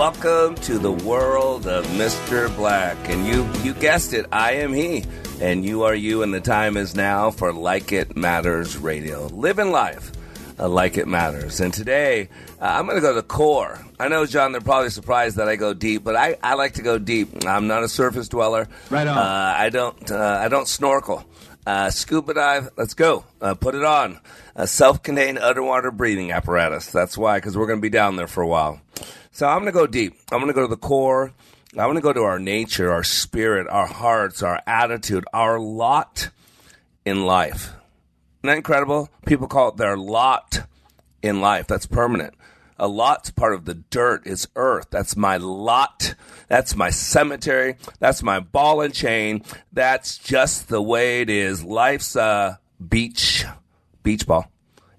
Welcome to the world of Mr. Black. And you you guessed it, I am he. And you are you, and the time is now for Like It Matters Radio. Living life uh, like it matters. And today, uh, I'm going to go to the core. I know, John, they're probably surprised that I go deep, but I, I like to go deep. I'm not a surface dweller. Right on. Uh, I don't uh, I don't snorkel. Uh, scuba dive, let's go. Uh, put it on. A self contained underwater breathing apparatus. That's why, because we're going to be down there for a while. So I'm going to go deep. I'm going to go to the core. I want to go to our nature, our spirit, our hearts, our attitude, our lot in life. Isn't that incredible? People call it their lot in life. That's permanent. A lot's part of the dirt It's earth. That's my lot. That's my cemetery. That's my ball and chain. That's just the way it is. Life's a beach, beach ball.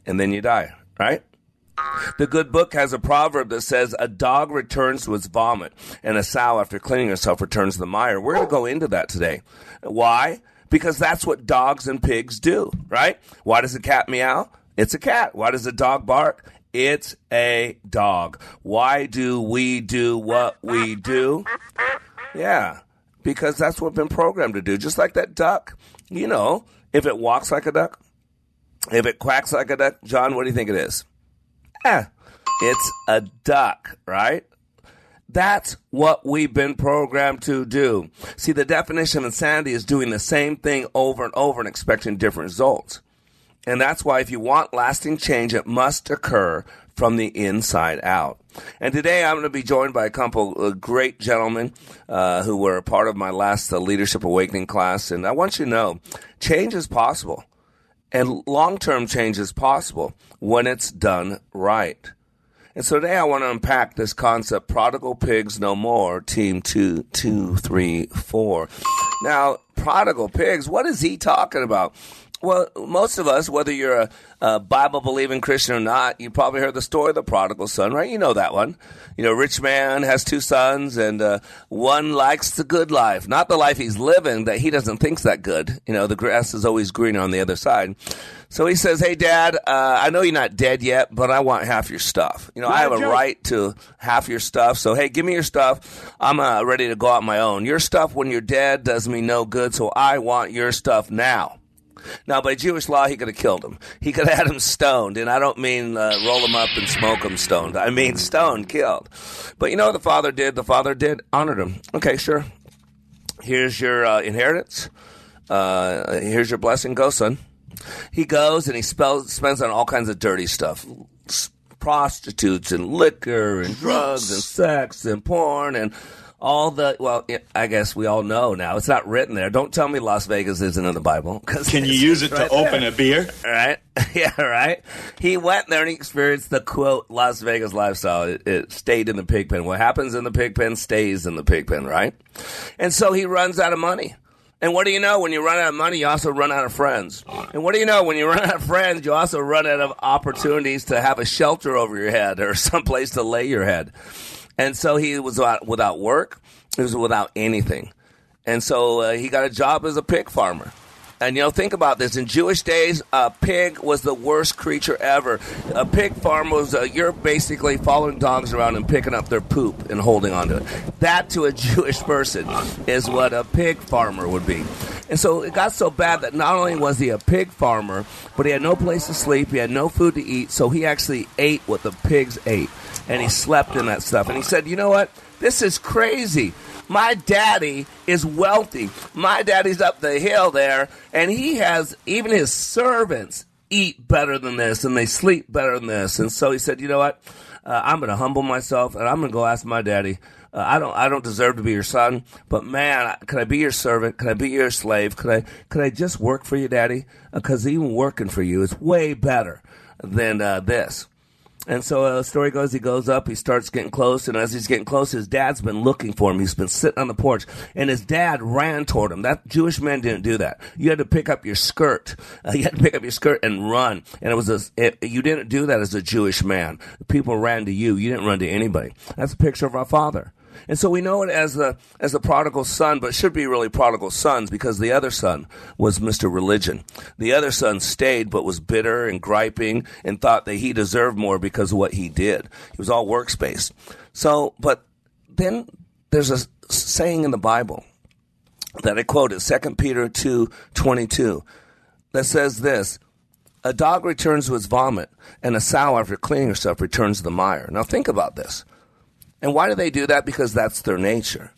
And then you die, right? The good book has a proverb that says, A dog returns to its vomit, and a sow, after cleaning herself, returns to the mire. We're going to go into that today. Why? Because that's what dogs and pigs do, right? Why does a cat meow? It's a cat. Why does a dog bark? It's a dog. Why do we do what we do? Yeah, because that's what we've been programmed to do. Just like that duck. You know, if it walks like a duck, if it quacks like a duck, John, what do you think it is? Eh, it's a duck, right? That's what we've been programmed to do. See, the definition of insanity is doing the same thing over and over and expecting different results. And that's why if you want lasting change, it must occur from the inside out. And today I'm going to be joined by a couple of great gentlemen uh, who were a part of my last uh, Leadership Awakening class. And I want you to know change is possible. And long term change is possible when it's done right. And so today I want to unpack this concept prodigal pigs no more, team two, two, three, four. Now, prodigal pigs, what is he talking about? Well, most of us, whether you're a, a Bible believing Christian or not, you probably heard the story of the prodigal son, right? You know that one. You know, rich man has two sons, and uh, one likes the good life, not the life he's living that he doesn't think's that good. You know, the grass is always greener on the other side. So he says, "Hey, Dad, uh, I know you're not dead yet, but I want half your stuff. You know, I have a right to half your stuff. So hey, give me your stuff. I'm uh, ready to go out on my own. Your stuff when you're dead does me no good. So I want your stuff now." Now, by Jewish law, he could have killed him. He could have had him stoned, and I don't mean uh, roll him up and smoke him stoned. I mean stoned, killed. But you know what the father did? The father did honored him. Okay, sure. Here's your uh, inheritance. Uh, here's your blessing. Go, son. He goes and he spells, spends on all kinds of dirty stuff. Prostitutes and liquor and drugs and sex and porn and all the well i guess we all know now it's not written there don't tell me las vegas isn't in the bible Can you use it right to open there. a beer? right yeah right he went there and he experienced the quote las vegas lifestyle it, it stayed in the pig pen what happens in the pig pen stays in the pig pen right and so he runs out of money and what do you know? When you run out of money, you also run out of friends. And what do you know? When you run out of friends, you also run out of opportunities to have a shelter over your head or someplace to lay your head. And so he was without, work. He was without anything. And so uh, he got a job as a pig farmer. And you know, think about this. In Jewish days, a pig was the worst creature ever. A pig farm was uh, you're basically following dogs around and picking up their poop and holding onto it. That to a Jewish person is what a pig farmer would be. And so it got so bad that not only was he a pig farmer, but he had no place to sleep, he had no food to eat, so he actually ate what the pigs ate. And he slept in that stuff. And he said, You know what? This is crazy. My daddy is wealthy. My daddy's up the hill there, and he has even his servants eat better than this and they sleep better than this. And so he said, you know what? Uh, I'm going to humble myself and I'm going to go ask my daddy. Uh, I don't, I don't deserve to be your son, but man, can I be your servant? Can I be your slave? Could I, could I just work for you, daddy? Because uh, even working for you is way better than uh, this. And so uh, the story goes, he goes up, he starts getting close, and as he's getting close, his dad's been looking for him. He's been sitting on the porch, and his dad ran toward him. That Jewish man didn't do that. You had to pick up your skirt. Uh, you had to pick up your skirt and run. And it was a, it, you didn't do that as a Jewish man. People ran to you. You didn't run to anybody. That's a picture of our Father. And so we know it as the as the prodigal son, but should be really prodigal sons because the other son was Mr. Religion. The other son stayed but was bitter and griping and thought that he deserved more because of what he did. He was all workspace. So, but then there's a saying in the Bible that I quoted, 2 Peter 2 22, that says this A dog returns to its vomit, and a sow, after cleaning herself, returns to the mire. Now think about this. And why do they do that? Because that's their nature.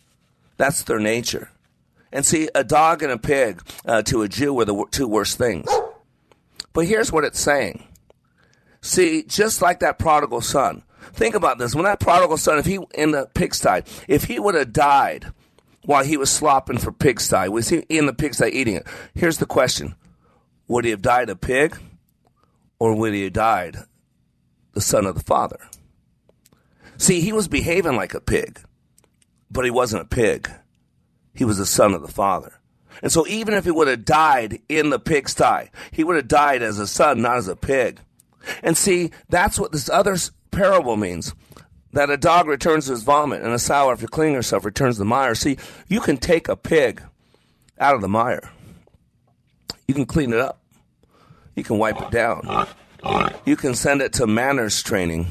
That's their nature. And see, a dog and a pig uh, to a Jew were the two worst things. But here's what it's saying. See, just like that prodigal son, think about this. When that prodigal son, if he in the pigsty, if he would have died while he was slopping for pigsty, was he in the pigsty eating it? Here's the question: Would he have died a pig, or would he have died the son of the father? See, he was behaving like a pig, but he wasn't a pig. He was the son of the Father. And so even if he would have died in the pigsty, he would have died as a son, not as a pig. And see, that's what this other parable means. That a dog returns to his vomit and a sow after cleaning herself returns to the mire. See, you can take a pig out of the mire. You can clean it up. You can wipe it down. You can send it to manners training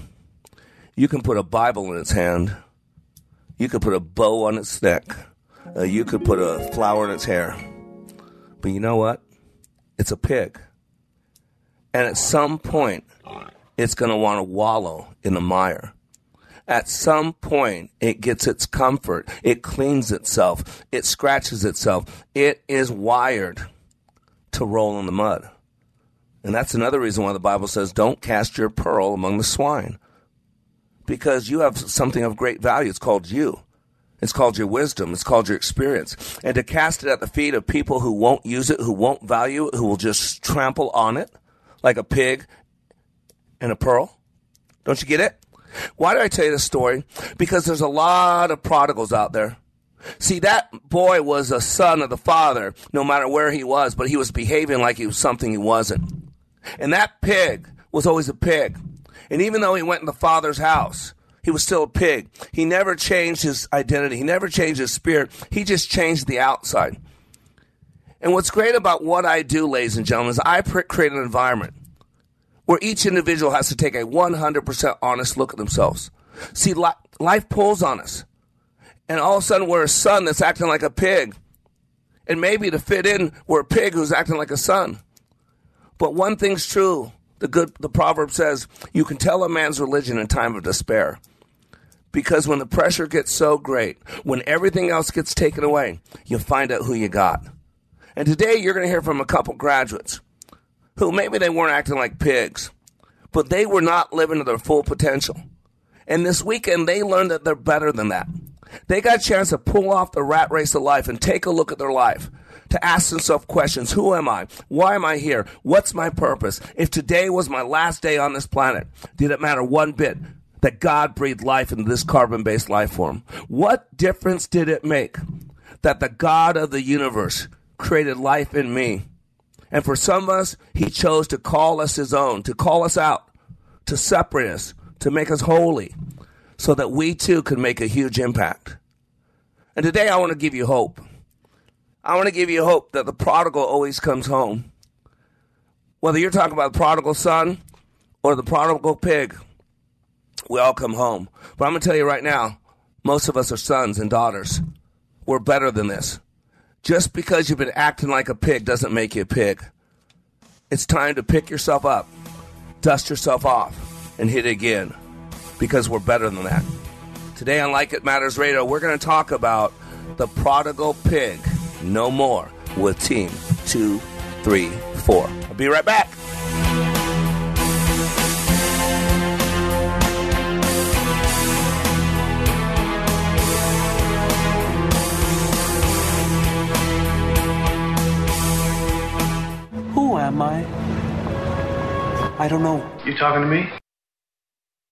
you can put a Bible in its hand. You could put a bow on its neck. Uh, you could put a flower in its hair. But you know what? It's a pig. And at some point, it's going to want to wallow in the mire. At some point, it gets its comfort. It cleans itself. It scratches itself. It is wired to roll in the mud. And that's another reason why the Bible says, don't cast your pearl among the swine because you have something of great value. It's called you. It's called your wisdom. It's called your experience. And to cast it at the feet of people who won't use it, who won't value it, who will just trample on it like a pig and a pearl. Don't you get it? Why do I tell you this story? Because there's a lot of prodigals out there. See, that boy was a son of the father, no matter where he was, but he was behaving like he was something he wasn't. And that pig was always a pig. And even though he went in the Father's house, he was still a pig. He never changed his identity. He never changed his spirit. He just changed the outside. And what's great about what I do, ladies and gentlemen, is I create an environment where each individual has to take a 100% honest look at themselves. See, life pulls on us. And all of a sudden, we're a son that's acting like a pig. And maybe to fit in, we're a pig who's acting like a son. But one thing's true the good the proverb says, you can tell a man's religion in time of despair. Because when the pressure gets so great, when everything else gets taken away, you'll find out who you got. And today you're going to hear from a couple graduates who maybe they weren't acting like pigs, but they were not living to their full potential. And this weekend they learned that they're better than that. They got a chance to pull off the rat race of life and take a look at their life to ask themselves questions. Who am I? Why am I here? What's my purpose? If today was my last day on this planet, did it matter one bit that God breathed life into this carbon based life form? What difference did it make that the God of the universe created life in me? And for some of us, he chose to call us his own, to call us out, to separate us, to make us holy, so that we too could make a huge impact. And today I want to give you hope. I want to give you hope that the prodigal always comes home. Whether you're talking about the prodigal son or the prodigal pig, we all come home. But I'm going to tell you right now, most of us are sons and daughters. We're better than this. Just because you've been acting like a pig doesn't make you a pig. It's time to pick yourself up, dust yourself off, and hit it again because we're better than that. Today on Like It Matters Radio, we're going to talk about The Prodigal Pig. No more with Team 234. I'll be right back. Who am I? I don't know. You talking to me?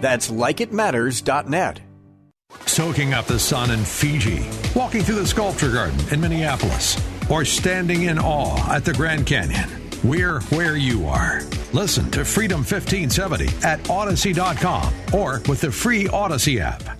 That's likeitmatters.net. Soaking up the sun in Fiji, walking through the sculpture garden in Minneapolis, or standing in awe at the Grand Canyon. We're where you are. Listen to Freedom 1570 at Odyssey.com or with the free Odyssey app.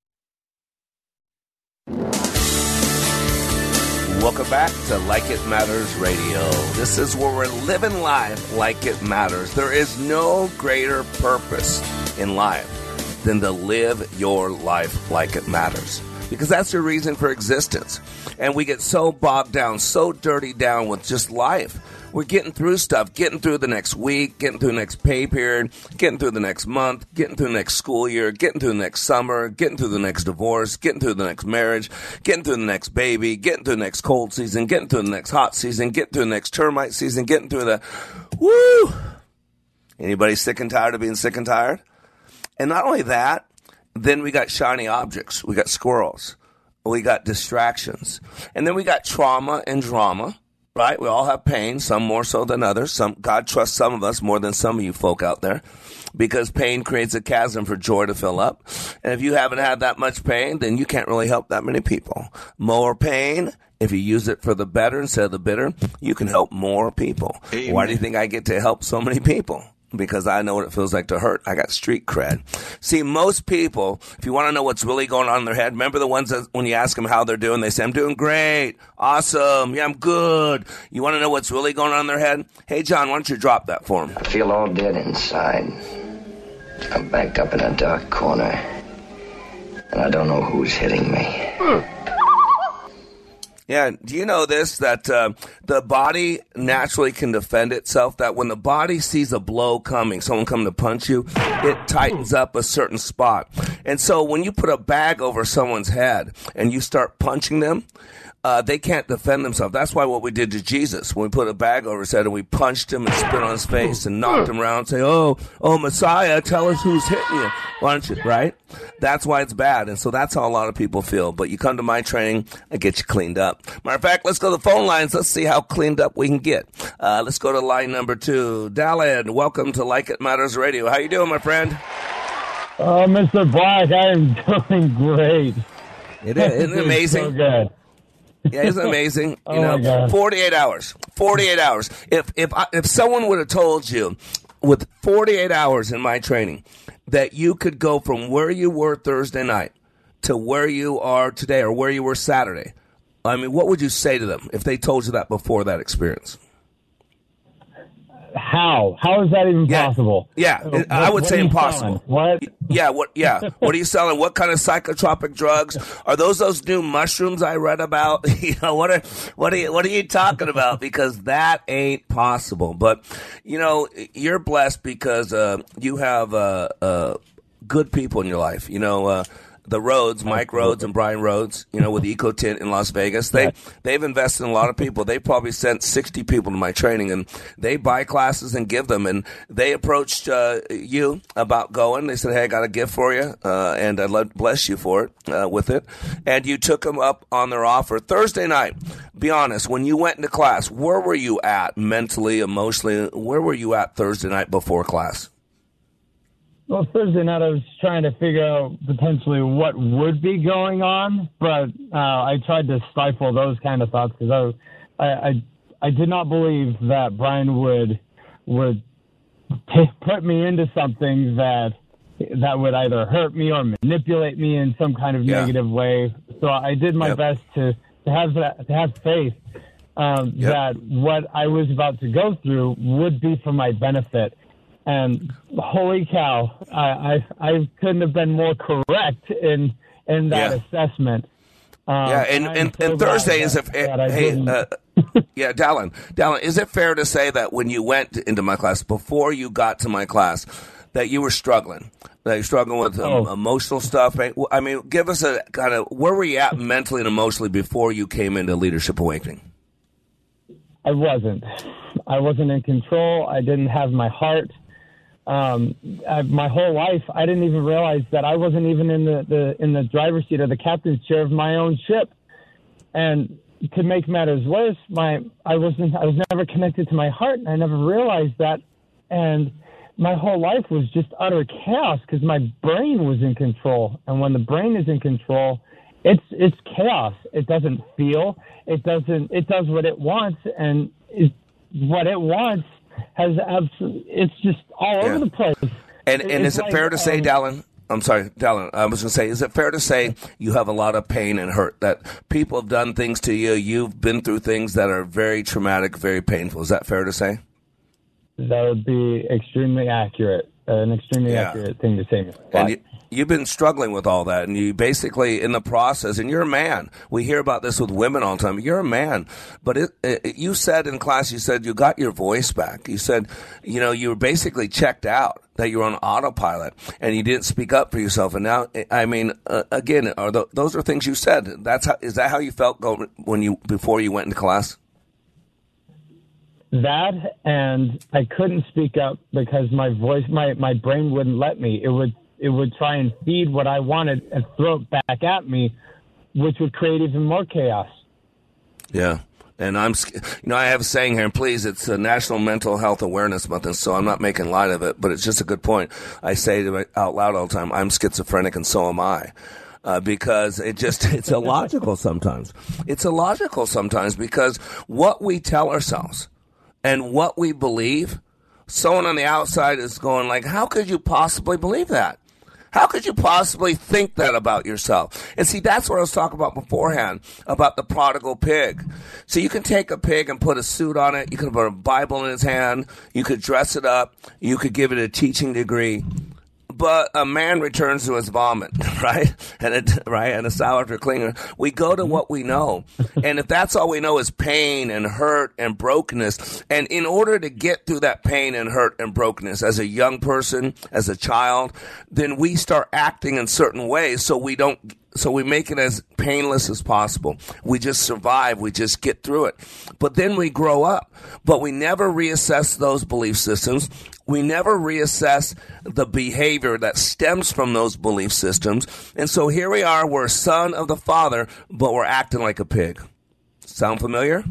Welcome back to Like It Matters Radio. This is where we're living life like it matters. There is no greater purpose in life than to live your life like it matters. Because that's your reason for existence. And we get so bogged down, so dirty down with just life. We're getting through stuff, getting through the next week, getting through the next pay period, getting through the next month, getting through the next school year, getting through the next summer, getting through the next divorce, getting through the next marriage, getting through the next baby, getting through the next cold season, getting through the next hot season, getting through the next termite season, getting through the woo. Anybody sick and tired of being sick and tired? And not only that, then we got shiny objects. We got squirrels. We got distractions. And then we got trauma and drama right? We all have pain, some more so than others. Some God trusts some of us more than some of you folk out there because pain creates a chasm for joy to fill up. And if you haven't had that much pain, then you can't really help that many people. More pain, if you use it for the better instead of the bitter, you can help more people. Amen. Why do you think I get to help so many people? Because I know what it feels like to hurt. I got street cred. See, most people, if you want to know what's really going on in their head, remember the ones that when you ask them how they're doing, they say, I'm doing great, awesome, yeah, I'm good. You want to know what's really going on in their head? Hey, John, why don't you drop that for me? I feel all dead inside. I'm backed up in a dark corner, and I don't know who's hitting me. Hmm. Yeah, do you know this that uh, the body naturally can defend itself? That when the body sees a blow coming, someone coming to punch you, it tightens up a certain spot. And so when you put a bag over someone's head and you start punching them, uh, they can't defend themselves. That's why what we did to Jesus when we put a bag over his head and we punched him and spit on his face and knocked him around, and say, "Oh, oh, Messiah, tell us who's hitting you." Why don't you? Right? That's why it's bad, and so that's how a lot of people feel. But you come to my training, I get you cleaned up. Matter of fact, let's go to the phone lines. Let's see how cleaned up we can get. Uh, let's go to line number two. Dallin, welcome to Like It Matters Radio. How you doing, my friend? Oh, Mr. Black, I am doing great. It is, isn't it amazing? so good. Yeah, isn't it amazing? You Oh, my know, 48 hours. 48 hours. If if I, if someone would have told you with 48 hours in my training that you could go from where you were Thursday night to where you are today or where you were Saturday, I mean, what would you say to them if they told you that before that experience? How? How is that even possible? Yeah, What- I would say impossible. selling? What? Yeah, what? Yeah, what are you selling? What kind of psychotropic drugs are those? Those new mushrooms I read about? you know, what are what are you what are you talking about? Because that ain't possible. But you know, you're blessed because uh, you have uh, uh, good people in your life. You know. The Rhodes, Mike Rhodes and Brian Rhodes, you know, with Eco Tint in Las Vegas, they they've invested in a lot of people. They probably sent sixty people to my training, and they buy classes and give them. And they approached uh, you about going. They said, "Hey, I got a gift for you, uh, and I'd love to bless you for it uh, with it." And you took them up on their offer Thursday night. Be honest, when you went into class, where were you at mentally, emotionally? Where were you at Thursday night before class? Well, Thursday night I was trying to figure out potentially what would be going on, but uh, I tried to stifle those kind of thoughts because I, I, I, I did not believe that Brian would would t- put me into something that that would either hurt me or manipulate me in some kind of negative way. So I did my best to, to have that to have faith um, that what I was about to go through would be for my benefit. And holy cow, I, I I couldn't have been more correct in in that assessment. Um, yeah, and, and, so and Thursday is that hey, uh, yeah, Dallin, Dallin, is it fair to say that when you went into my class, before you got to my class, that you were struggling, that you're struggling with um, Oh. emotional stuff? I mean, give us a kind of where were you at mentally and emotionally before you came into Leadership Awakening? I wasn't. I wasn't in control. I didn't have my heart. Um, I, my whole life, I didn't even realize that I wasn't even in the, the in the driver's seat or the captain's chair of my own ship. And to make matters worse, my I wasn't. I was never connected to my heart, and I never realized that. And my whole life was just utter chaos because my brain was in control. And when the brain is in control, it's it's chaos. It doesn't feel. It doesn't. It does what it wants, and it, what it wants has absolutely. It's just all over the place. And and it's is it fair to say, um, Dallin? I'm sorry, Dallin. I was going to say, is it fair to say you have a lot of pain and hurt? That people have done things to you. You've been through things that are very traumatic, very painful. Is that fair to say? That would be extremely accurate. An extremely Yeah. accurate thing to say. And you, you've been struggling with all that, and you basically in the process. And you're a man. We hear about this with women all the time. You're a man, but it, it, you said in class, you said you got your voice back. You said, you know, you were basically checked out. That you're on autopilot, and you didn't speak up for yourself. And now, I mean, uh, again, are th- those are things you said? That's how, is that how you felt going when you before you went into class? that and I couldn't speak up because my voice my my brain wouldn't let me. It would it would try and feed what I wanted and throw it back at me, which would create even more chaos. Yeah. And I'm, you know, I have a saying here, and please, it's a National Mental Health Awareness Month, and so I'm not making light of it, but it's just a good point. I say it out loud all the time, I'm schizophrenic and so am I. Uh, because it just, it's illogical sometimes. It's illogical sometimes because what we tell ourselves and what we believe, someone on the outside is going like, how could you possibly believe that? How could you possibly think that about yourself? And see, that's what I was talking about beforehand about the prodigal pig. So you can take a pig and put a suit on it. You could put a Bible in his hand. You could dress it up. You could give it a teaching degree. But a man returns to his vomit, right? And it, right, and a sour after cleaner. We go to what we know, and if that's all we know is pain and hurt and brokenness, and in order to get through that pain and hurt and brokenness as a young person, as a child, then we start acting in certain ways so we don't so we make it as painless as possible. We just survive. We just get through it. But then we grow up. But we never reassess those belief systems. We never reassess the behavior that stems from those belief systems. And so here we are. We're a son of the Father, but we're acting like a pig. Sound familiar?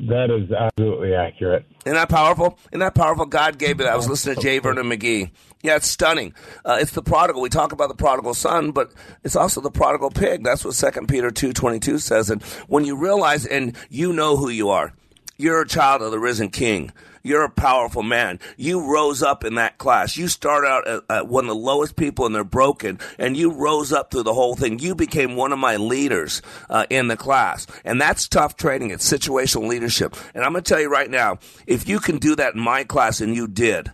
That is absolutely accurate. Isn't that powerful? Isn't that powerful? God gave it. I was listening to J. Vernon McGee. Yeah, it's stunning. Uh, it's the prodigal. We talk about the prodigal son, but it's also the prodigal pig. That's what Second Peter two twenty two says. And when you realize and you know who you are, you're a child of the risen King. You're a powerful man. You rose up in that class. You start out at, at one of the lowest people and they're broken, and you rose up through the whole thing. You became one of my leaders uh, in the class. And that's tough training. It's situational leadership. And I'm going to tell you right now, if you can do that in my class, and you did,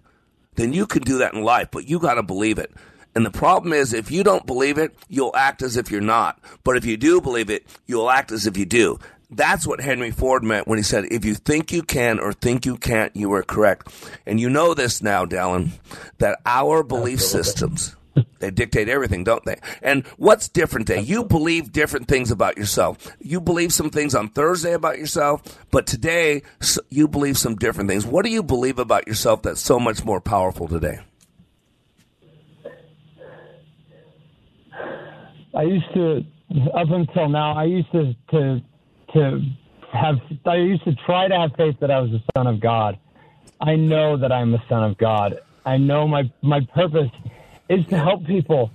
then you can do that in life, but you got to believe it. And the problem is, if you don't believe it, you'll act as if you're not. But if you do believe it, you'll act as if you do. That's what Henry Ford meant when he said, if you think you can or think you can't, you are correct. And you know this now, Dallin, that our belief systems, they dictate everything, don't they? And what's different today? You believe different things about yourself. You believe some things on Thursday about yourself, but today you believe some different things. What do you believe about yourself that's so much more powerful today? I used to, up until now, I used to, to to have I used to try to have faith that I was the son of God. I know that I'm the son of God. I know my my purpose is to help people.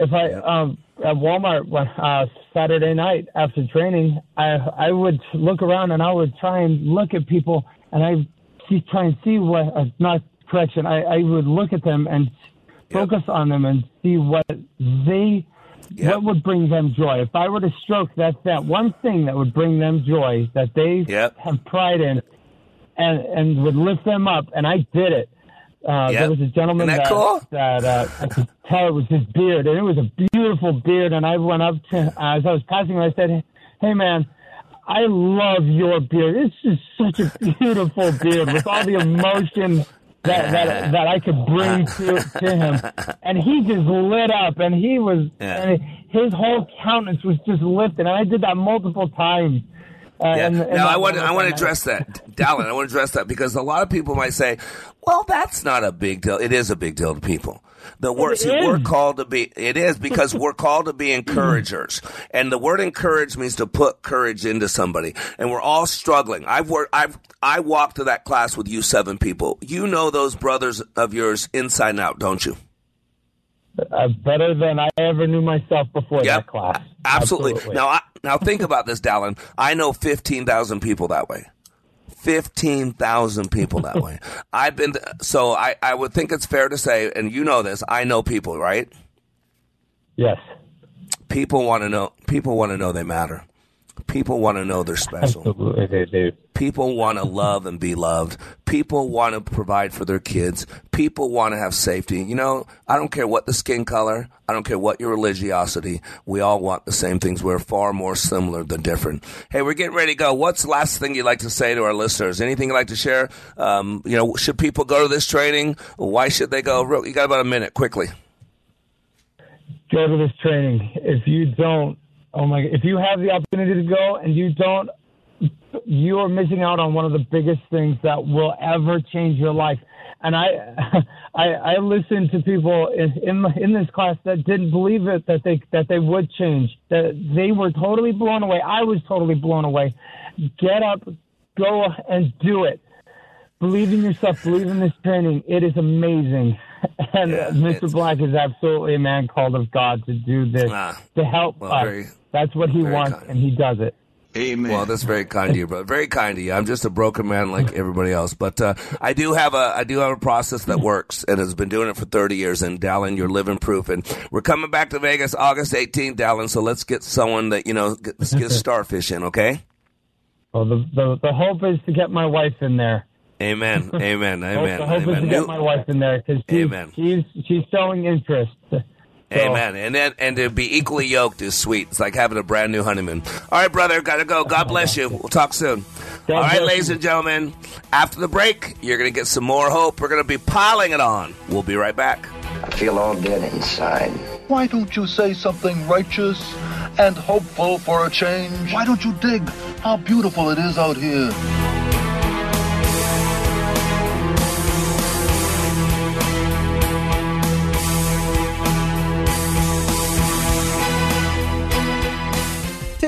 If I um, at Walmart uh, Saturday night after training, I I would look around and I would try and look at people and I see, try and see what uh, not correction. I, I would look at them and focus on them and see what they Yep. What would bring them joy? If I were to stroke that that one thing that would bring them joy that they yep. have pride in, and and would lift them up, and I did it. Uh, yep. There was a gentleman that, that, cool? that uh, I could tell it was his beard, and it was a beautiful beard. And I went up to as I was passing him, I said, "Hey, man." I love your beard. It's just such a beautiful beard with all the emotion that that that I could bring to to him, and he just lit up, and he was, yeah. and his whole countenance was just lifted, and I did that multiple times. Uh, yeah. And, and now I want I want to address that, Dallin. I want to address that because a lot of people might say, "Well, that's not a big deal." It is a big deal to people. The word see, we're called to be it is because we're called to be encouragers. And the word encourage means to put courage into somebody. And we're all struggling. I've worked I've I walked to that class with you seven people. You know those brothers of yours inside and out, don't you? Uh, better than I ever knew myself before yep. that class. Absolutely. Absolutely. Now, I, now think about this, Dallin. I know fifteen thousand people that way. 15,000 people that way. I've been, so I, I would think it's fair to say, and you know this, I know people, right? Yes. People want to know, people want to know they matter. People want to know they're special. They do. People want to love and be loved. People want to provide for their kids. People want to have safety. You know, I don't care what the skin color. I don't care what your religiosity. We all want the same things. We're far more similar than different. Hey, we're getting ready to go. What's the last thing you'd like to say to our listeners? Anything you'd like to share? Um, you know, should people go to this training? Why should they go? You got about a minute, quickly. Go to this training. If you don't, oh my, god, if you have the opportunity to go and you don't, you are missing out on one of the biggest things that will ever change your life. And I, I, I listened to people in, in in this class that didn't believe it that they that they would change. That they were totally blown away. I was totally blown away. Get up, go and do it. Believe in yourself. Believe in this training. It is amazing. And yeah, Mr. Black is absolutely a man called of God to do this ah, to help well, us. Very, That's what he wants, kind. and he does it. Amen. Well, that's very kind of you, brother. Very kind of you. I'm just a broken man like everybody else, but uh, I do have a I do have a process that works and has been doing it for 30 years. And Dallin, you're living proof. And we're coming back to Vegas August 18th, Dallin. So let's get someone that you know get, let's get starfish in, okay? Well, the, the the hope is to get my wife in there. Amen. Amen. Amen. I hope Amen. to get my wife in there because she's, she's she's showing interest. Amen. And then and to be equally yoked is sweet. It's like having a brand new honeymoon. All right, brother, gotta go. God bless you. We'll talk soon. All right, bless ladies and gentlemen. After the break, you're gonna get some more hope. We're gonna be piling it on. We'll be right back. I feel all dead inside. Why don't you say something righteous and hopeful for a change? Why don't you dig how beautiful it is out here?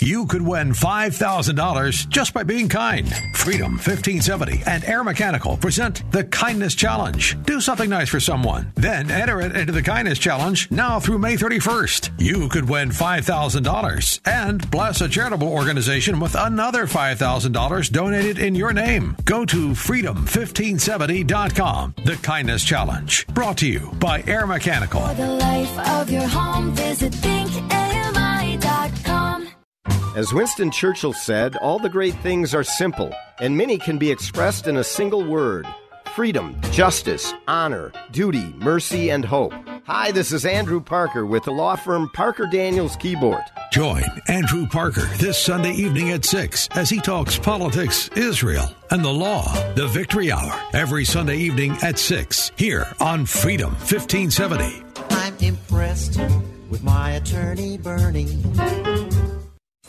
You could win $5,000 just by being kind. Freedom 1570 and Air Mechanical present the Kindness Challenge. Do something nice for someone, then enter it into the Kindness Challenge now through May 31st. You could win $5,000 and bless a charitable organization with another $5,000 donated in your name. Go to freedom1570.com. The Kindness Challenge, brought to you by Air Mechanical. For the life of your home, visit. As Winston Churchill said, all the great things are simple, and many can be expressed in a single word freedom, justice, honor, duty, mercy, and hope. Hi, this is Andrew Parker with the law firm Parker Daniels Kibort. Join Andrew Parker this Sunday evening at 6 as he talks politics, Israel, and the law. The Victory Hour, every Sunday evening at 6, here on Freedom 1570. I'm impressed with my attorney, Bernie.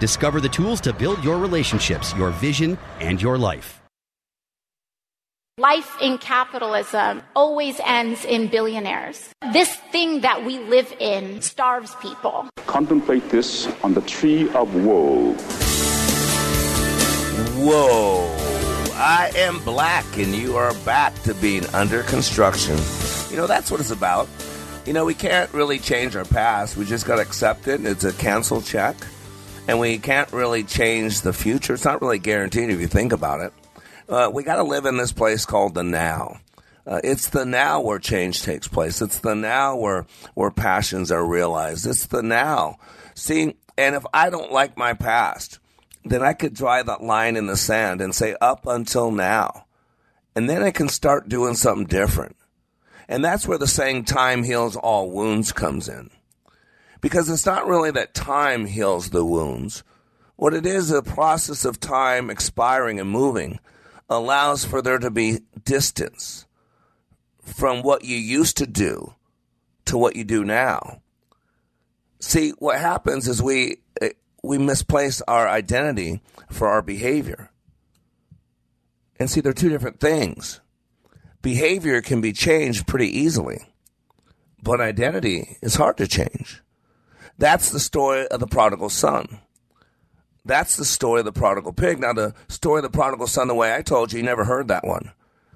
Discover the tools to build your relationships, your vision, and your life. Life in capitalism always ends in billionaires. This thing that we live in starves people. Contemplate this on the tree of woe. Whoa. I am black, and you are back to being under construction. You know, that's what it's about. You know, we can't really change our past. We just got to accept it. It's a cancel check. And we can't really change the future. It's not really guaranteed if you think about it. Uh, we got to live in this place called the now. Uh, it's the now where change takes place. It's the now where where passions are realized. It's the now. See, and if I don't like my past, then I could draw that line in the sand and say up until now. And then I can start doing something different. And that's where the saying time heals all wounds comes in. Because it's not really that time heals the wounds. What it is, a process of time expiring and moving allows for there to be distance from what you used to do to what you do now. See, what happens is we eh, we misplace our identity for our behavior. And see, they're two different things. Behavior can be changed pretty easily, but identity is hard to change. That's the story of the prodigal son. That's the story of the prodigal pig. Now, the story of the prodigal son, the way I told you, you never heard that one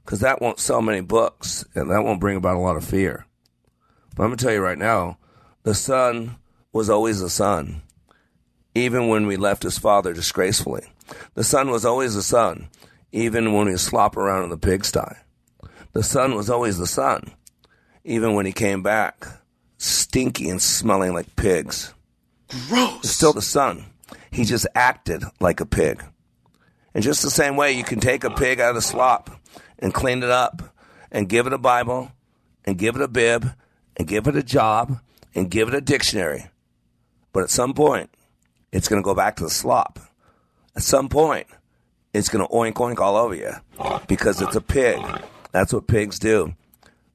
because that won't sell many books and that won't bring about a lot of fear. But I'm going to tell you right now the son was always the son, even when we left his father disgracefully. The son was always the son, even when he was slopping around in the pigsty. The son was always the son, even when he came back stinky and smelling like pigs. Gross. Still the son. He just acted like a pig. And just the same way, you can take a pig out of the slop and clean it up and give it a Bible and give it a bib and give it a job and give it a dictionary. But at some point, it's going to go back to the slop. At some point, it's going to oink oink all over you because it's a pig. That's what pigs do.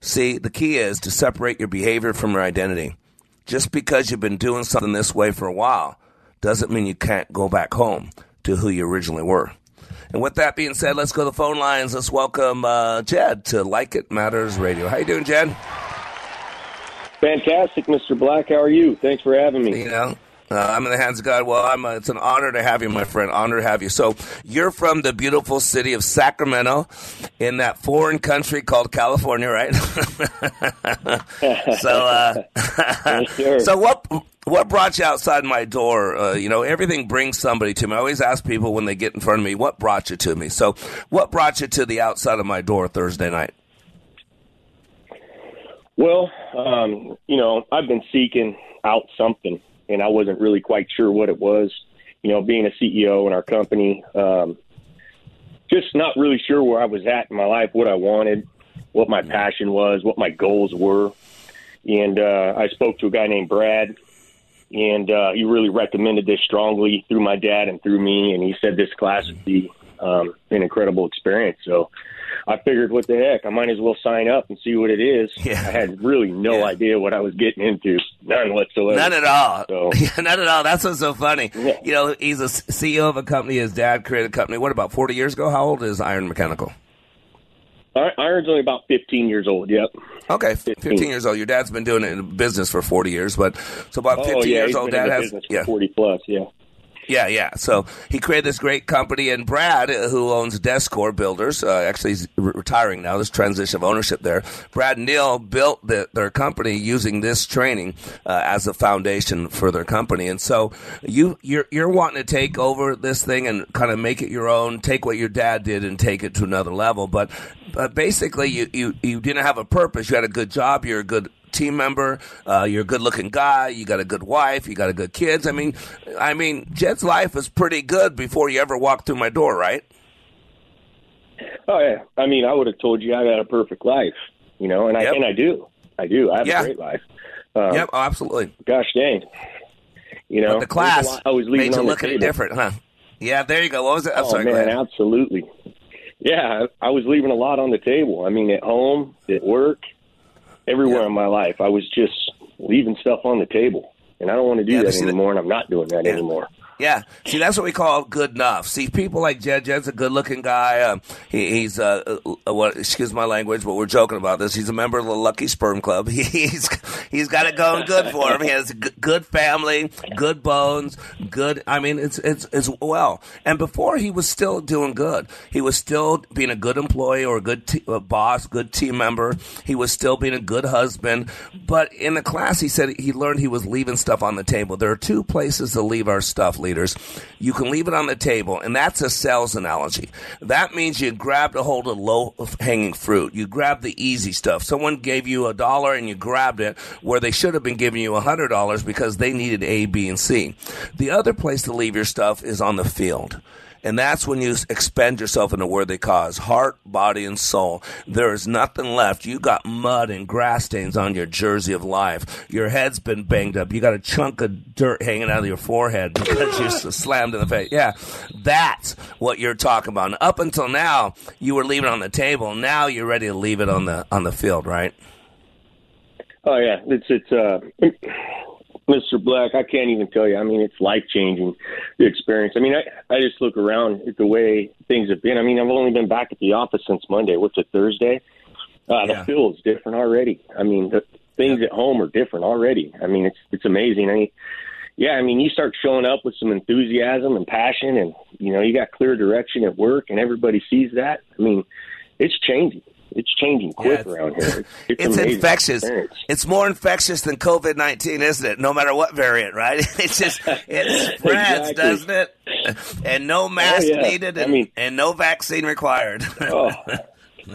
See, the key is to separate your behavior from your identity. Just because you've been doing something this way for a while doesn't mean you can't go back home to who you originally were. And with that being said, let's go to the phone lines. Let's welcome uh, Jed to Like It Matters Radio. How you doing, Jed? Fantastic, Mr. Black. How are you? Thanks for having me. You know, uh, I'm in the hands of God. Well, I'm. Uh, it's an honor to have you, my friend. Honor to have you. So you're from the beautiful city of Sacramento, in that foreign country called California, right? so, uh, so what? What brought you outside my door? Uh, you know, everything brings somebody to me. I always ask people when they get in front of me, "What brought you to me?" So, what brought you to the outside of my door Thursday night? Well, um, you know, I've been seeking out something, and I wasn't really quite sure what it was. You know, being a CEO in our company, um, just not really sure where I was at in my life, what I wanted, what my passion was, what my goals were. And uh, I spoke to a guy named Brad, and uh, he really recommended this strongly through my dad and through me. And he said this class would be um, an incredible experience. So I figured, what the heck, I might as well sign up and see what it is. Yeah. I had really no Yeah. idea what I was getting into, none whatsoever. None at all. So, None at all. That's what's so funny. You know, he's a CEO of a company. His dad created a company. What about forty years ago? How old is Iron Mechanical? Iron's only about 15 years old. Yep. Okay, 15. years old. Your dad's been doing it in business for 40 years, but so about 15 oh, yeah, years old, dad has. Yeah. 40 plus. Yeah. Yeah, yeah. So he created this great company, and Brad, uh, who owns Descore Builders, uh, actually he's re- retiring now. This transition of ownership there. Brad Neil built the, their company using this training uh, as a foundation for their company, and so you you're you're wanting to take over this thing and kind of make it your own. Take what your dad did and take it to another level. But but basically, you you you didn't have a purpose. You had a good job. You're a good team member. Uh, you're a good looking guy. You got a good wife. You got a good kids. I mean, I mean, Jed's life was pretty good before you ever walked through my door, right? Oh yeah. I mean, I would have told you I got a perfect life, you know, and I and I do. I do. I have Yeah. a great life. Um, yep, oh, absolutely. Gosh dang. You know, but the class I was leaving made you look at it different, huh? Yeah, there you go. What was it? I'm oh sorry. man, absolutely. Yeah, I was leaving a lot on the table. I mean, at home, at work, everywhere in my life, I was just leaving stuff on the table, and I don't want to do Yeah, that see, that- anymore. and I'm not doing that anymore. Yeah, see, that's what we call good enough. See, people like Jed. Jed's a good-looking guy. Um, he, he's uh, uh, what? Excuse my language, but we're joking about this. He's a member of the Lucky Sperm Club. He's he's got it going good for him. He has a g- good family, good bones, good. I mean, it's it's it's well. And before he was still doing good. He was still being a good employee or a good te- uh, boss, good team member. He was still being a good husband. But in the class, he said he learned he was leaving stuff on the table. There are two places to leave our stuff, You can leave it on the table, and that's a sales analogy. That means you grabbed a hold of low hanging fruit. You grabbed the easy stuff. Someone gave you a dollar and you grabbed it where they should have been giving you a hundred dollars because they needed A, B, and C. The other place to leave your stuff is on the field. And that's when you expend yourself in a worthy cause, heart, body, and soul. There is nothing left. You got mud and grass stains on your jersey of life. Your head's been banged up. You got a chunk of dirt hanging out of your forehead because you slammed in the face. Yeah, that's what you're talking about. And up until now, you were leaving on the table. Now you're ready to leave it on the on the field, right? Oh yeah, it's it's uh, Mr. Black. I can't even tell you. I mean, it's life changing the experience. I mean, I I just look around at the way things have been. I mean, I've only been back at the office since Monday. What's it Thursday? Uh, the feel is different already. I mean, the, things at home are different already. I mean, it's it's amazing. I mean, yeah, I mean, you start showing up with some enthusiasm and passion, and you know, you got clear direction at work, and everybody sees that. I mean, it's changing. It's changing quick it's, around here. It's, it's, infectious. experience. It's more infectious than COVID nineteen, isn't it? No matter what variant, right? It's just it spreads, Exactly. doesn't it? And no mask yeah. needed, and, I mean- and no vaccine required. oh,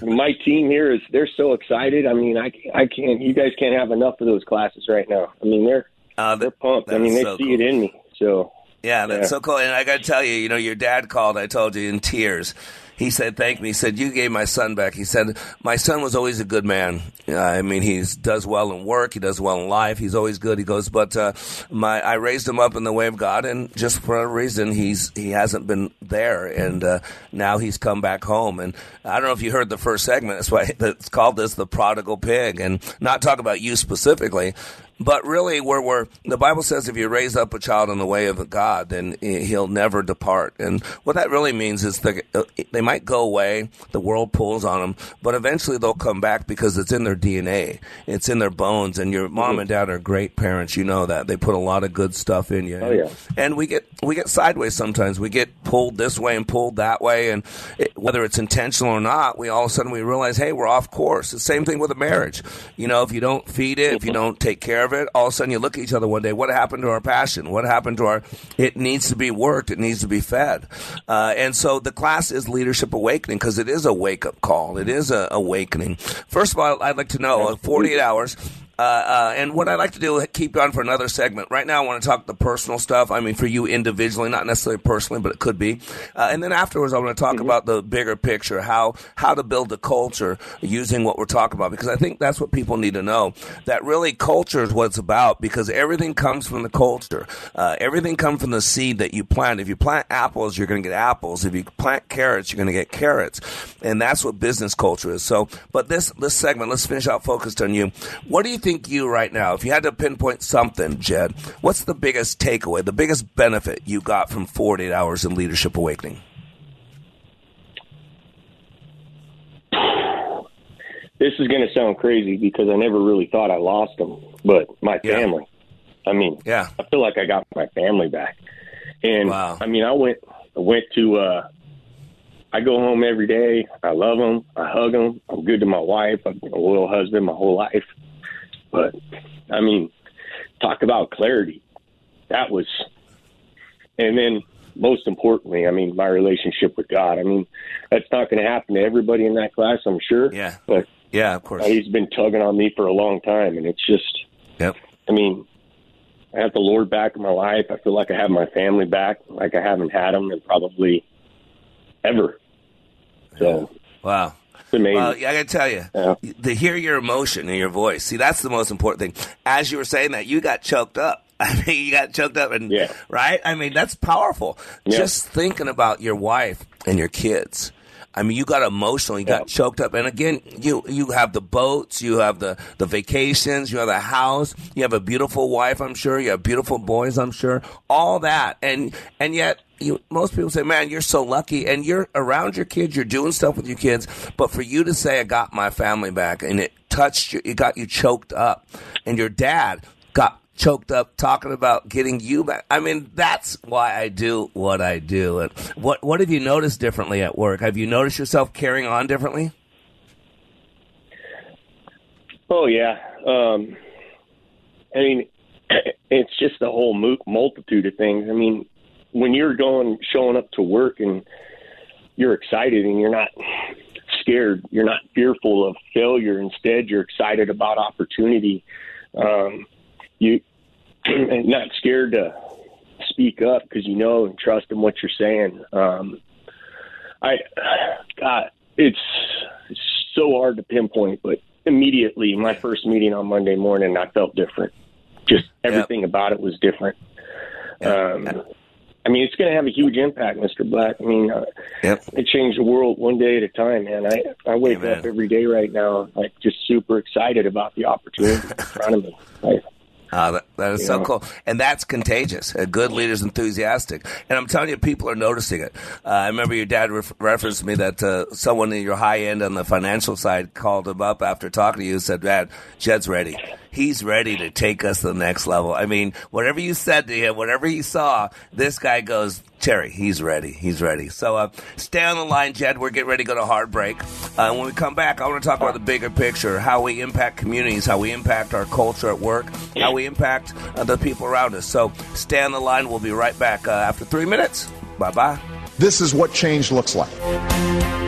my team here is they're so excited. I mean, I I can't. You guys can't have enough of those classes right now. I mean, they're Uh, they're pumped. I mean, they so see cool. it in me. So Yeah, that's Yeah. so cool. And I got to tell you, you know, your dad called. I told you in tears. He said, "Thank me." He said, "You gave my son back." He said, "My son was always a good man. Uh, I mean, he does well in work. He does well in life. He's always good." He goes, "But uh, my I raised him up in the way of God, and just for a reason, he's he hasn't been there, and uh, now he's come back home." And I don't know if you heard the first segment. That's why it's called this the prodigal pig, and not talk about you specifically. But really, where we're, the Bible says if you raise up a child in the way of God, then he'll never depart. And what that really means is that uh, they might go away, the world pulls on them, but eventually they'll come back because it's in their DNA, it's in their bones. And your mom and dad are great parents, you know that they put a lot of good stuff in you. Oh, yeah. And we get we get sideways sometimes. We get pulled this way and pulled that way, and it, whether it's intentional or not, we all of a sudden we realize, hey, we're off course. The same thing with a marriage. You know, if you don't feed it, if you don't take care of it, all of a sudden you look at each other one day. What happened to our passion? What happened to our? It needs to be worked. It needs to be fed. Uh, and so the class is leadership awakening because it is a wake up call. It is a awakening. First of all, I'd like to know uh, 48 hours. Uh, uh, and what I'd like to do, keep on for another segment. Right now, I want to talk the personal stuff. I mean, for you individually, not necessarily personally, but it could be. Uh, and then afterwards, I want to talk about the bigger picture, how how to build a culture using what we're talking about, because I think that's what people need to know. That really culture is what it's about, because everything comes from the culture. Uh, everything comes from the seed that you plant. If you plant apples, you're going to get apples. If you plant carrots, you're going to get carrots, and that's what business culture is. So, but this this segment, let's finish out focused on you. What do you think you right now, if you had to pinpoint something, Jed, what's the biggest takeaway, the biggest benefit you got from 48 hours in leadership awakening? this is going to sound crazy because I never really thought I lost them, but my family. I mean, yeah, I feel like I got my family back, and I mean, I went I went to. uh I go home every day. I love them. I hug them. I'm good to my wife. I've been a loyal husband my whole life. But I mean, talk about clarity. That was, and then most importantly, I mean, my relationship with God. I mean, that's not going to happen to everybody in that class, I'm sure. Yeah. But yeah, of course, he's been tugging on me for a long time, and it's just. Yep. I mean, I have the Lord back in my life. I feel like I have my family back, like I haven't had them in probably ever. So Wow. It's amazing. Well, I got to tell you, to hear your emotion in your voice, see, that's the most important thing. As you were saying that, you got choked up. I mean, you got choked up, and yeah. right? I mean, that's powerful. Just thinking about your wife and your kids. I mean, you got emotional, you got choked up, and again, you you have the boats, you have the the vacations, you have the house, you have a beautiful wife, I'm sure, you have beautiful boys, I'm sure, all that, and and yet. You, most people say, "Man, you're so lucky," and you're around your kids. You're doing stuff with your kids. But for you to say, "I got my family back," and it touched you, it got you choked up, and your dad got choked up talking about getting you back. I mean, that's why I do what I do. And what what have you noticed differently at work? Have you noticed yourself carrying on differently? Oh yeah. Um, I mean, it's just the whole multitude of things. I mean, when you're going showing up to work and you're excited and you're not scared, you're not fearful of failure. Instead, you're excited about opportunity. Um, you and not scared to speak up because you know and trust in what you're saying. Um, I, God, it's, it's so hard to pinpoint, but immediately my first meeting on Monday morning, I felt different. Just everything about it was different. Um, I mean, it's going to have a huge impact, Mr. Black. I mean, uh, yep. it changed the world one day at a time, man. I I wake up every day right now, like just super excited about the opportunity in front of me. Uh, that, that is You so cool. And that's contagious. A good leader's enthusiastic. And I'm telling you, people are noticing it. Uh, I remember your dad ref- referenced me that uh, someone in your high end on the financial side called him up after talking to you and said, Dad, Jed's ready. he's ready to take us to the next level. I mean, whatever you said to him, whatever he saw, this guy goes, Terry, he's ready. He's ready. So uh, stay on the line, Jed. We're getting ready to go to hard break. Uh, when we come back, I want to talk about the bigger picture, how we impact communities, how we impact our culture at work, how we impact uh, the people around us. So stay on the line. We'll be right back uh, after three minutes. Bye bye. This is what change looks like.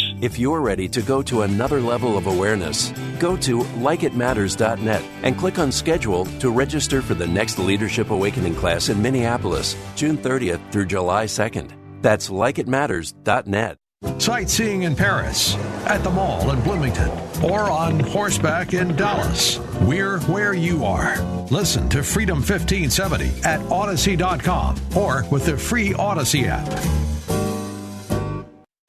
If you're ready to go to another level of awareness, go to likeitmatters.net and click on schedule to register for the next Leadership Awakening class in Minneapolis, June 30th through July 2nd. That's likeitmatters.net. Sightseeing in Paris, at the mall in Bloomington, or on horseback in Dallas. We're where you are. Listen to Freedom 1570 at Odyssey.com or with the free Odyssey app.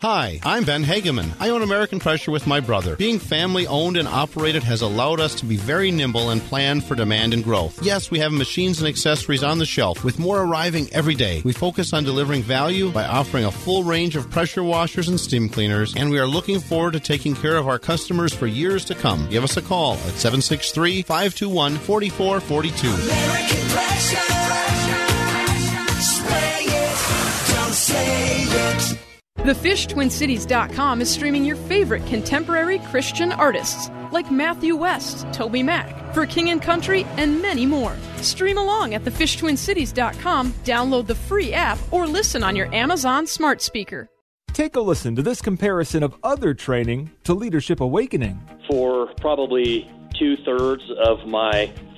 Hi, I'm Ben Hageman. I own American Pressure with my brother. Being family owned and operated has allowed us to be very nimble and plan for demand and growth. Yes, we have machines and accessories on the shelf, with more arriving every day. We focus on delivering value by offering a full range of pressure washers and steam cleaners, and we are looking forward to taking care of our customers for years to come. Give us a call at 763 521 4442. TheFishTwinCities.com is streaming your favorite contemporary Christian artists like Matthew West, Toby Mac, For King and Country, and many more. Stream along at TheFishTwinCities.com, download the free app, or listen on your Amazon smart speaker. Take a listen to this comparison of other training to Leadership Awakening. For probably two thirds of my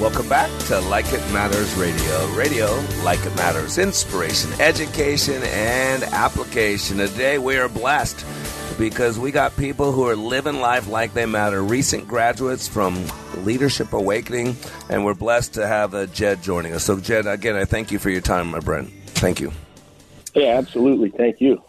Welcome back to Like It Matters Radio. Radio, like it matters. Inspiration, education, and application. Today we are blessed because we got people who are living life like they matter. Recent graduates from Leadership Awakening, and we're blessed to have uh, Jed joining us. So, Jed, again, I thank you for your time, my friend. Thank you. Yeah, absolutely. Thank you.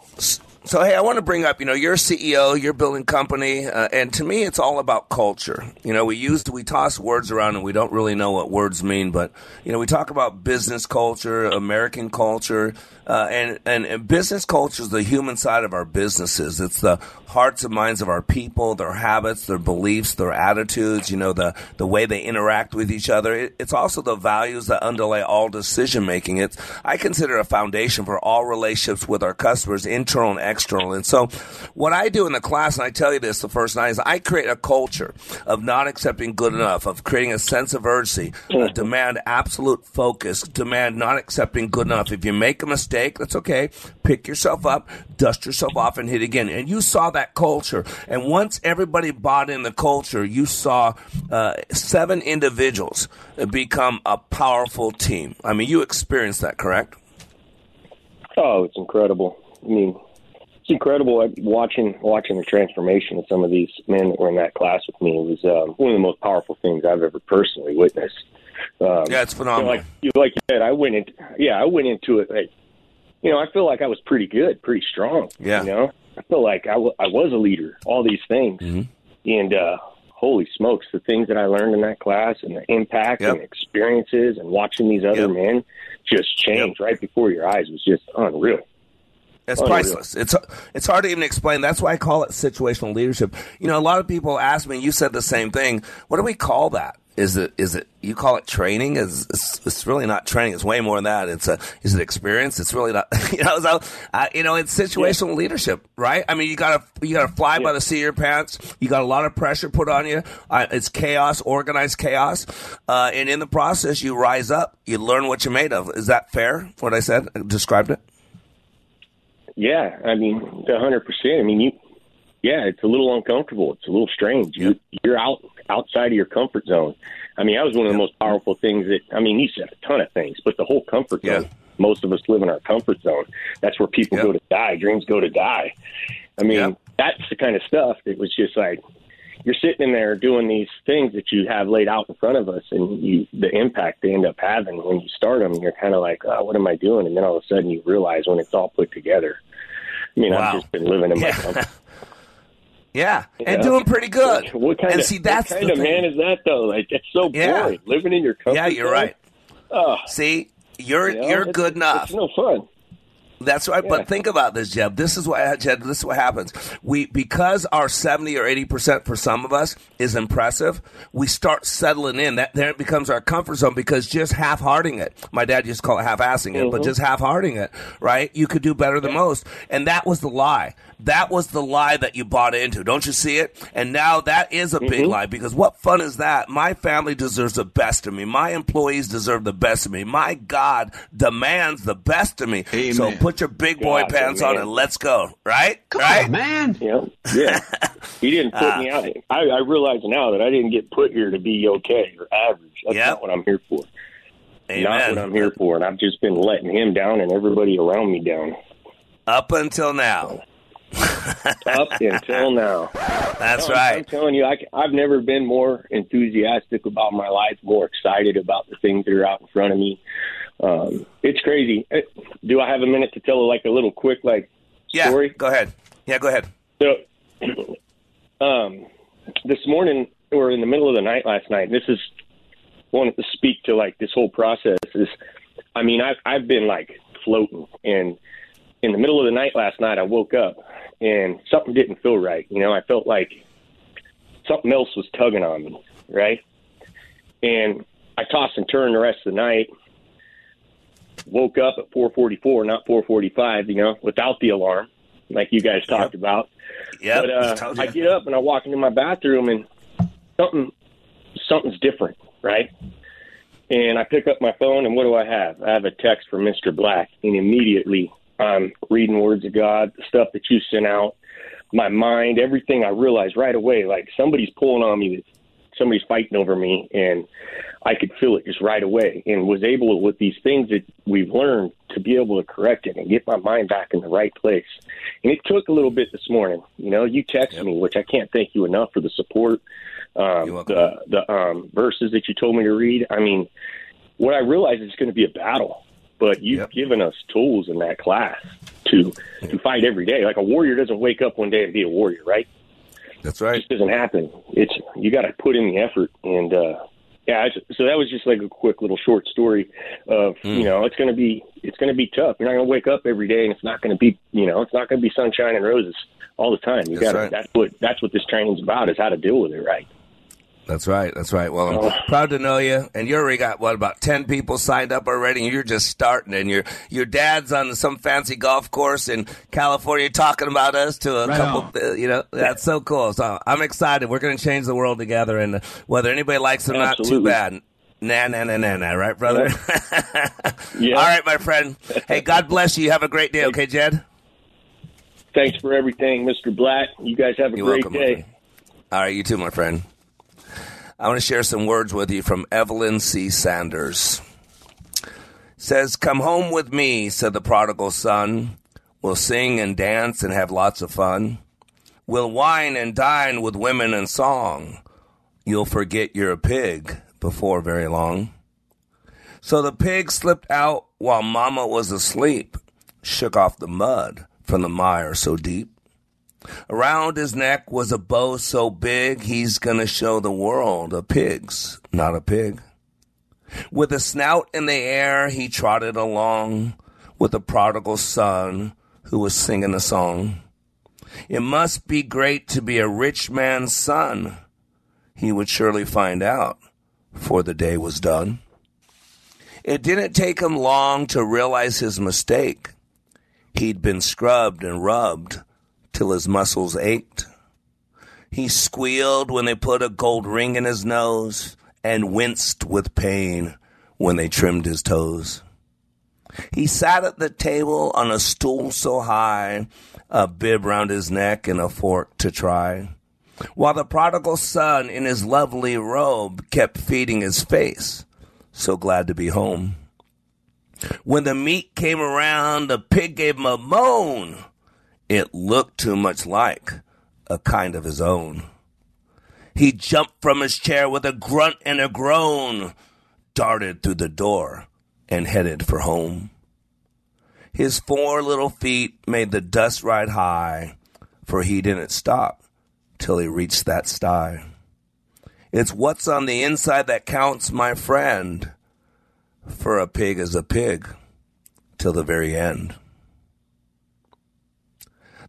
So, hey, I want to bring up, you know, you're CEO, you're building company, uh, and to me, it's all about culture. You know, we use, we toss words around and we don't really know what words mean, but, you know, we talk about business culture, American culture, uh, and, and, and business culture is the human side of our businesses. It's the hearts and minds of our people, their habits, their beliefs, their attitudes, you know, the, the way they interact with each other. It, it's also the values that underlay all decision making. It's, I consider a foundation for all relationships with our customers, internal and external. And so, what I do in the class, and I tell you this the first night, is I create a culture of not accepting good enough, of creating a sense of urgency, demand absolute focus, demand not accepting good enough. If you make a mistake, that's okay. Pick yourself up, dust yourself off, and hit again. And you saw that culture. And once everybody bought in the culture, you saw uh, seven individuals become a powerful team. I mean, you experienced that, correct? Oh, it's incredible. I mean, it's incredible uh, watching watching the transformation of some of these men that were in that class with me. It was um, one of the most powerful things I've ever personally witnessed. Um, yeah, it's phenomenal. You know, like you like you said, I went into yeah, I went into it like you know, I feel like I was pretty good, pretty strong. Yeah. You know, I feel like I, w- I was a leader. All these things, Mm-hmm. and uh, holy smokes, the things that I learned in that class and the impact Yep. and experiences and watching these other men just change right before your eyes was just unreal. It's Unreal. priceless. It's it's hard to even explain. That's why I call it situational leadership. You know, a lot of people ask me. You said the same thing. What do we call that? Is it is it you call it training? Is it's, it's really not training. It's way more than that. It's a is it experience? It's really not. You know, so, uh, you know, it's situational leadership, right? I mean, you gotta you gotta fly by the seat of your pants. You got a lot of pressure put on you. Uh, it's chaos, organized chaos, uh, and in the process, you rise up. You learn what you're made of. Is that fair? What I said described it. Yeah, I mean, a hundred percent. I mean, you, yeah, it's a little uncomfortable. It's a little strange. You, you're out outside of your comfort zone. I mean, that was one of the most powerful things that. I mean, he said a ton of things, but the whole comfort zone. Most of us live in our comfort zone. That's where people go to die. Dreams go to die. I mean, that's the kind of stuff that was just like you're sitting in there doing these things that you have laid out in front of us, and you the impact they end up having when you start them. You're kind of like, oh, what am I doing? And then all of a sudden, you realize when it's all put together. I mean, Wow. I've just been living in my Yeah. Yeah, and Yeah. doing pretty good. What, kind and of see, that's what kind of thing. man is that though? Like it's so Yeah. boring living in your comfort. Yeah, you're right. Oh, See, you're You know, you're it's- good enough. It's no fun. That's right. Yeah. But think about this, Jeb. This is what Jeb. This is what happens. We because our seventy or eighty percent for some of us is impressive. We start settling in. That there it becomes our comfort zone because just half-hearting it. My dad used to call it half-assing it, but Mhm. just half-hearting it, right? You could do better than most, and that was the lie. That was the lie that you bought into. Don't you see it? And now that is a big Mhm. lie because what fun is that? My family deserves the best of me. My employees deserve the best of me. My God demands the best of me. So put your big boy God, pants on and let's go. Right? right? man. Yeah, yeah. He didn't put Ah. me out. I, I realize now that I didn't get put here to be okay or average. That's Yep. not what I'm here for. Not Amen. what I'm here for. And I've just been letting him down and everybody around me down Up until now. Up until now. That's No, right. I'm telling you, I, have never been more enthusiastic about my life, more excited about the things that are out in front of me. Um, it's crazy. Eh, Do I have a minute to tell like a little quick like Yeah. story? Go ahead. Yeah, go ahead. So, um, this morning or in the middle of the night last night, this is wanted to speak to like this whole process. Is, I mean, I've I've been like floating, and in the middle of the night last night, I woke up and something didn't feel right. You know, I felt like something else was tugging on me, right? And I tossed and turned the rest of the night. Woke up at 4:44, not 4:45. You know, without the alarm, like you guys talked about. Yeah. But uh. I get up and I walk into my bathroom and something something's different, right? And I pick up my phone and what do I have? I have a text from Mr. Black, and immediately I'm reading words of God, the stuff that you sent out, my mind, everything. I realized right away, like somebody's pulling on me, somebody's fighting over me, and I could feel it just right away, and was able with these things that we've learned to be able to correct it and get my mind back in the right place. And it took a little bit this morning. You know, you text me, which I can't thank you enough for the support. Um, the the um, verses that you told me to read. I mean, what I realized is it's going to be a battle, but you've given us tools in that class to to fight every day. Like a warrior doesn't wake up one day and be a warrior, right? That's right. It just doesn't happen. It's you got to put in the effort, and uh, yeah. So that was just like a quick little short story of Hmm. you know it's going to be it's going to be tough. You're not going to wake up every day, and it's not going to be you know it's not going to be sunshine and roses all the time. You got right. that's what that's what this training's about is how to deal with it, right? That's right. That's right. Well, I'm proud to know you. And you already got what about ten people signed up already, and you're just starting. And your your dad's on some fancy golf course in California talking about us to a Right couple. Uh, you know, that's so cool. So I'm excited. We're going to change the world together, and uh, whether anybody likes it or not, too Absolutely. bad. Nah, nah, nah, nah, nah. Right, brother. Yeah. All right, my friend. Hey, God bless you. Have a great day. Okay, Jed. Thanks for everything, Mr. Black. You guys have a You're great welcome, day. All right, you too, my friend. I want to share some words with you from Evelyn C. Sanders. Says, Come home with me, said the prodigal son. We'll sing and dance and have lots of fun. We'll wine and dine with women and song. You'll forget you're a pig before very long. So the pig slipped out while Mama was asleep, shook off the mud from the mire so deep. Around his neck was a bow so big, he's gonna show the world a pig's not a pig. With a snout in the air, he trotted along with a prodigal son who was singing a song. It must be great to be a rich man's son. He would surely find out, for the day was done. It didn't take him long to realize his mistake. He'd been scrubbed and rubbed till his muscles ached. He squealed when they put a gold ring in his nose and winced with pain when they trimmed his toes. He sat at the table on a stool so high, a bib round his neck and a fork to try, while the prodigal son in his lovely robe kept feeding his face, so glad to be home. When the meat came around, the pig gave him a moan. It looked too much like a kind of his own. He jumped from his chair with a grunt and a groan, darted through the door, and headed for home. His four little feet made the dust ride high, for he didn't stop till he reached that sty. It's what's on the inside that counts, my friend, for a pig is a pig till the very end.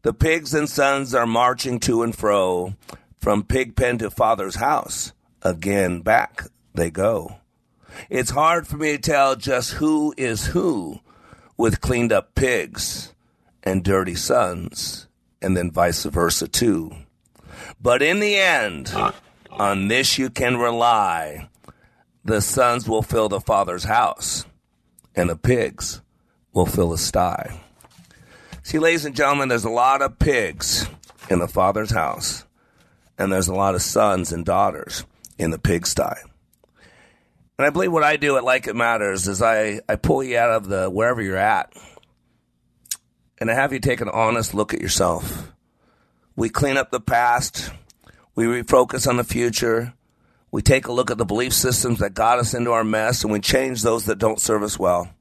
The pigs and sons are marching to and fro from pig pen to father's house. Again, back they go. It's hard for me to tell just who is who with cleaned up pigs and dirty sons, and then vice versa too. But in the end, on this you can rely. The sons will fill the father's house, and the pigs will fill the sty. See, ladies and gentlemen, there's a lot of pigs in the father's house, and there's a lot of sons and daughters in the pigsty. And I believe what I do at Like It Matters is I, I pull you out of the wherever you're at, and I have you take an honest look at yourself. We clean up the past, we refocus on the future, we take a look at the belief systems that got us into our mess, and we change those that don't serve us well.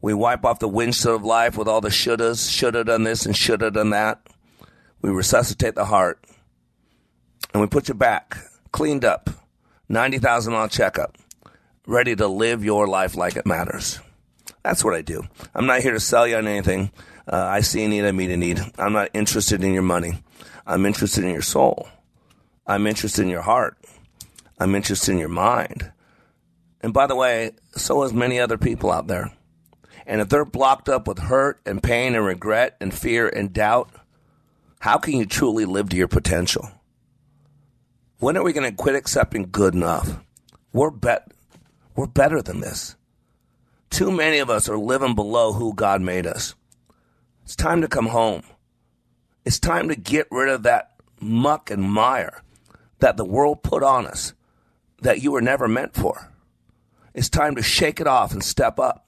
We wipe off the windshield of life with all the shouldas, shoulda done this and shoulda done that. We resuscitate the heart. And we put you back, cleaned up, 90,000 mile checkup, ready to live your life like it matters. That's what I do. I'm not here to sell you on anything. Uh, I see a need, I meet a need. I'm not interested in your money. I'm interested in your soul. I'm interested in your heart. I'm interested in your mind. And by the way, so is many other people out there. And if they're blocked up with hurt and pain and regret and fear and doubt, how can you truly live to your potential? When are we going to quit accepting good enough? We're bet we're better than this. Too many of us are living below who God made us. It's time to come home. It's time to get rid of that muck and mire that the world put on us that you were never meant for. It's time to shake it off and step up.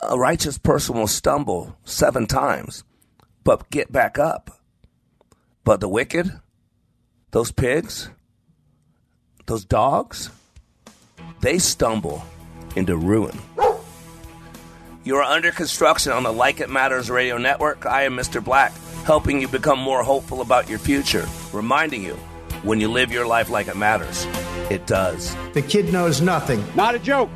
A, a righteous person will stumble seven times, but get back up. But the wicked, those pigs, those dogs, they stumble into ruin. You are under construction on the Like It Matters radio network. I am Mr. Black, helping you become more hopeful about your future, reminding you when you live your life like it matters, it does. The kid knows nothing. Not a joke.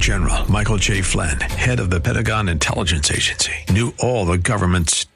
General Michael J. Flynn, head of the Pentagon Intelligence Agency, knew all the government's